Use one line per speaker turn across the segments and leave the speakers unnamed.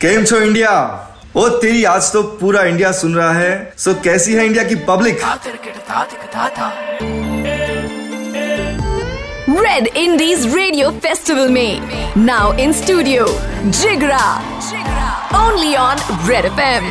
केम छो इंडिया ओ, तेरी आज तो पूरा इंडिया सुन रहा है। सो कैसी है इंडिया की public
Red Indies radio festival में। Now in studio Jigra only on Red FM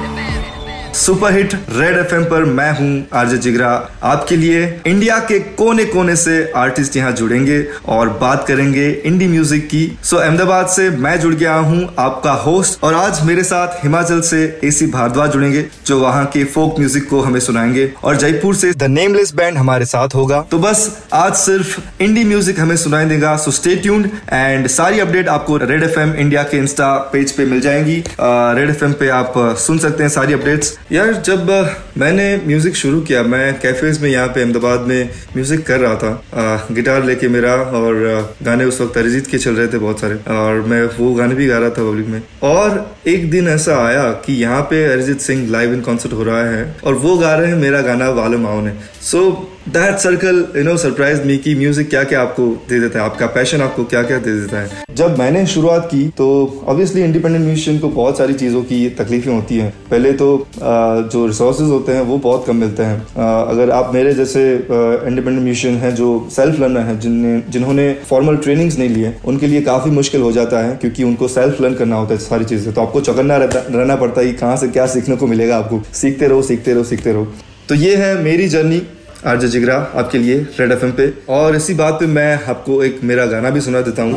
super hit Red FM पर मैं हूँ आरजे जिगरा। आपके लिए इंडिया के कोने कोने से आर्टिस्ट यहाँ जुड़ेंगे और बात करेंगे इंडी म्यूज़िक की। सो अहमदाबाद से मैं जुड़ गया हूँ आपका होस्ट और आज मेरे साथ हिमाचल से एसी भारद्वाज जुड़ेंगे, जो वहाँ के फोक म्यूज़िक को हमें सुनाएँगे और जयपुर से द नेमलेस बैंड हमारे साथ होगा। तो बस, आज सिर्फ़ इंडी म्यूज़िक हमें सुनाई देगा सो स्टे ट्यून्ड एंड सारी अपडेट आपको रेड एफएम इंडिया के इंस्टा पेज पे मिल जाएँगी। रेड एफएम पे आप सुन सकते हैं सारी अपडेट्स। यार जब मैंने म्यूज़िक शुरू किया मैं कैफेज में यहाँ पे अहमदाबाद में म्यूज़िक कर रहा था। आ, गिटार लेके मेरा और गाने उस वक्त अरिजीत के चल रहे थे बहुत सारे। और मैं वो गाने भी गा रहा था पब्लिक में। और एक दिन ऐसा आया कि यहाँ पे Arijit Singh live in concert हो रहा है और वो गा रहे हैं मेरा गाना वाले माओ ने। So that circle you know surprise me की म्यूज़िक क्या क्या आपको दे देता है, आपका पैशन आपको क्या क्या दे देता है। जब मैंने शुरुआत की तो ऑब्वियसली इंडिपेंडेंट म्यूजिशियन को बहुत सारी चीज़ों की तकलीफें होती हैं। पहले तो जो रिसोर्स होते हैं, वो बहुत कम मिलते हैं। अगर आप मेरे जैसे इंडिपेंडेंट म्यूजिशियन हैं, जो सेल्फ लर्नर हैं, जिनने, जिन्होंने फॉर्मल ट्रेनिंग्स नहीं लिए, उनके लिए काफ़ी मुश्किल हो जाता है, क्योंकि उनको सेल्फ लर्न करना होता है सारी चीज़ें। तो आपको चौकन्ना रहना पड़ता है कि कहाँ से क्या सीखने को मिलेगा आपको। सीखते रहो सीखते रहो सीखते रहो। तो ये है मेरी जर्नी आरजे जिगरा आपके लिए रेड एफएम पे। और इसी बात पे मैं आपको एक मेरा गाना भी सुना देता हूँ।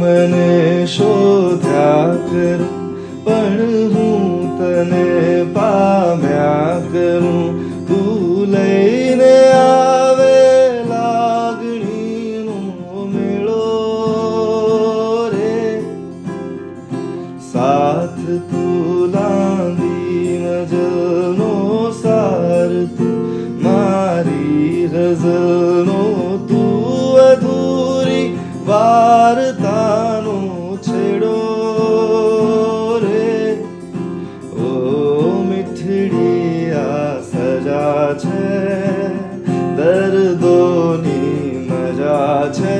मैंने तने करूँ। आवे रे। साथ तू लांदी नजनो મારી ગઝલનો તું અધૂરી વાર્તાનો છેડો રે ઓ મીઠડી આ સજા છે દર્દોની મજા છે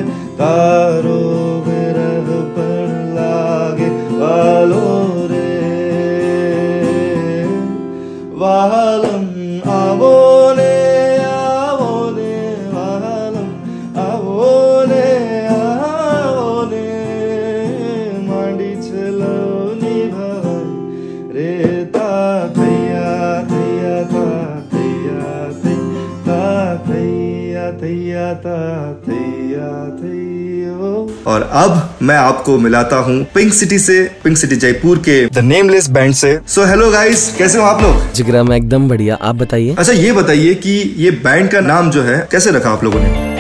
और अब मैं आपको मिलाता हूँ पिंक सिटी से पिंक सिटी जयपुर के द नेमलेस बैंड से। सो हेलो गाइस कैसे हो आप लोग?
जिगरा मैं एकदम बढ़िया आप बताइए।
अच्छा ये बताइए कि ये बैंड का नाम जो है कैसे रखा आप लोगों ने?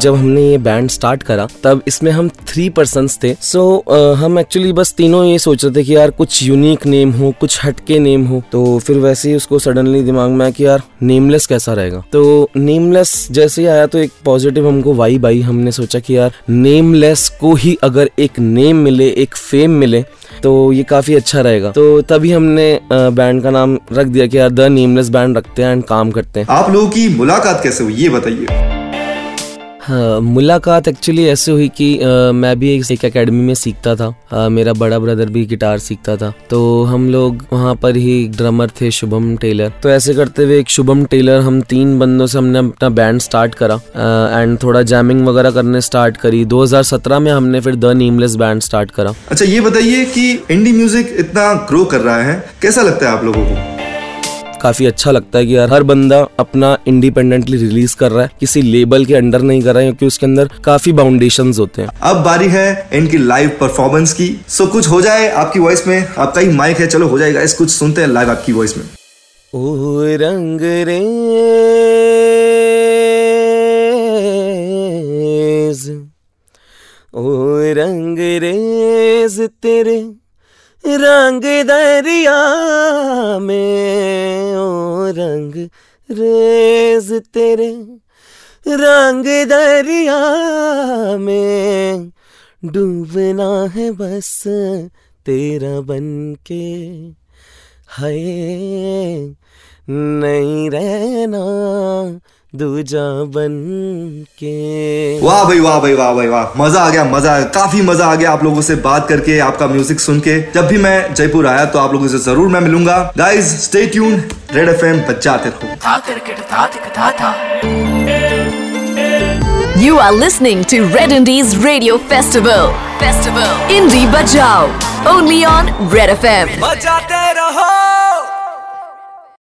जब हमने ये बैंड स्टार्ट करा तब इसमें हम थ्री पर्सन थे। सो so, हम एक्चुअली बस तीनों ये सोच रहे थे कि यार कुछ यूनिक नेम हो कुछ हटके नेम हो। तो फिर वैसे ही उसको सडनली दिमाग में आया कि यार नेमलेस कैसा रहेगा? तो नेमलेस जैसे ही आया तो एक पॉजिटिव हमको वाई बाई हमने सोचा कि यार नेमलेस को ही अगर एक नेम मिले एक फेम मिले तो ये काफ़ी अच्छा रहेगा। तो तभी हमने बैंड का नाम रख दिया कि यार द नेमलेस बैंड रखते हैं एंड काम करते हैं।
आप लोगों की मुलाकात कैसे हुई ये बताइए।
हाँ मुलाकात एक्चुअली ऐसे हुई कि आ, मैं भी एक, एक एकेडमी में सीखता था। आ, मेरा बड़ा ब्रदर भी गिटार सीखता था। तो हम लोग वहाँ पर ही ड्रमर थे शुभम टेलर तो ऐसे करते हुए एक शुभम टेलर हम तीन बंदों से हमने अपना बैंड स्टार्ट करा। एंड थोड़ा जैमिंग वगैरह करने स्टार्ट करी। 2017 में हमने फिर द नीमलेस बैंड स्टार्ट करा।
अच्छा ये बताइए कि इंडी म्यूज़िक इतना ग्रो कर रहा है। कैसा लगता है आप लोगों को?
काफ़ी अच्छा लगता है कि यार हर बंदा अपना इंडिपेंडेंटली रिलीज़ कर रहा है किसी लेबल के अंडर नहीं कर रहा है क्योंकि उसके अंदर काफ़ी बाउंडेशन होते हैं।
अब बारी है इनकी लाइव परफॉर्मेंस की। सो कुछ हो जाए आपकी वॉइस में आपका ही माइक है चलो हो जाएगा इस कुछ सुनते हैं लाइव आपकी वॉइस में।
ओ रंग रे। ओ रंग रेज तेरे। रंग दरिया में, ओ रंग रेज तेरे। रंग दरिया में डूबना है बस तेरा बन के नहीं रहना दूजा बन के
वाह भाई वाह भाई वाह भाई वाह मज़ा आ गया मज़ा आ गया काफ़ी मज़ा आ गया आप लोगों से बात करके आपका म्यूज़िक सुन के जब भी मैं जयपुर आया तो आप लोगों से ज़रूर मैं मिलूँगा guys stay tune Red F M बजाते रहो
You are listening to Red Indies Radio Festival. Festival. Indie Bajao. Only on Red FM.
बजाते रहो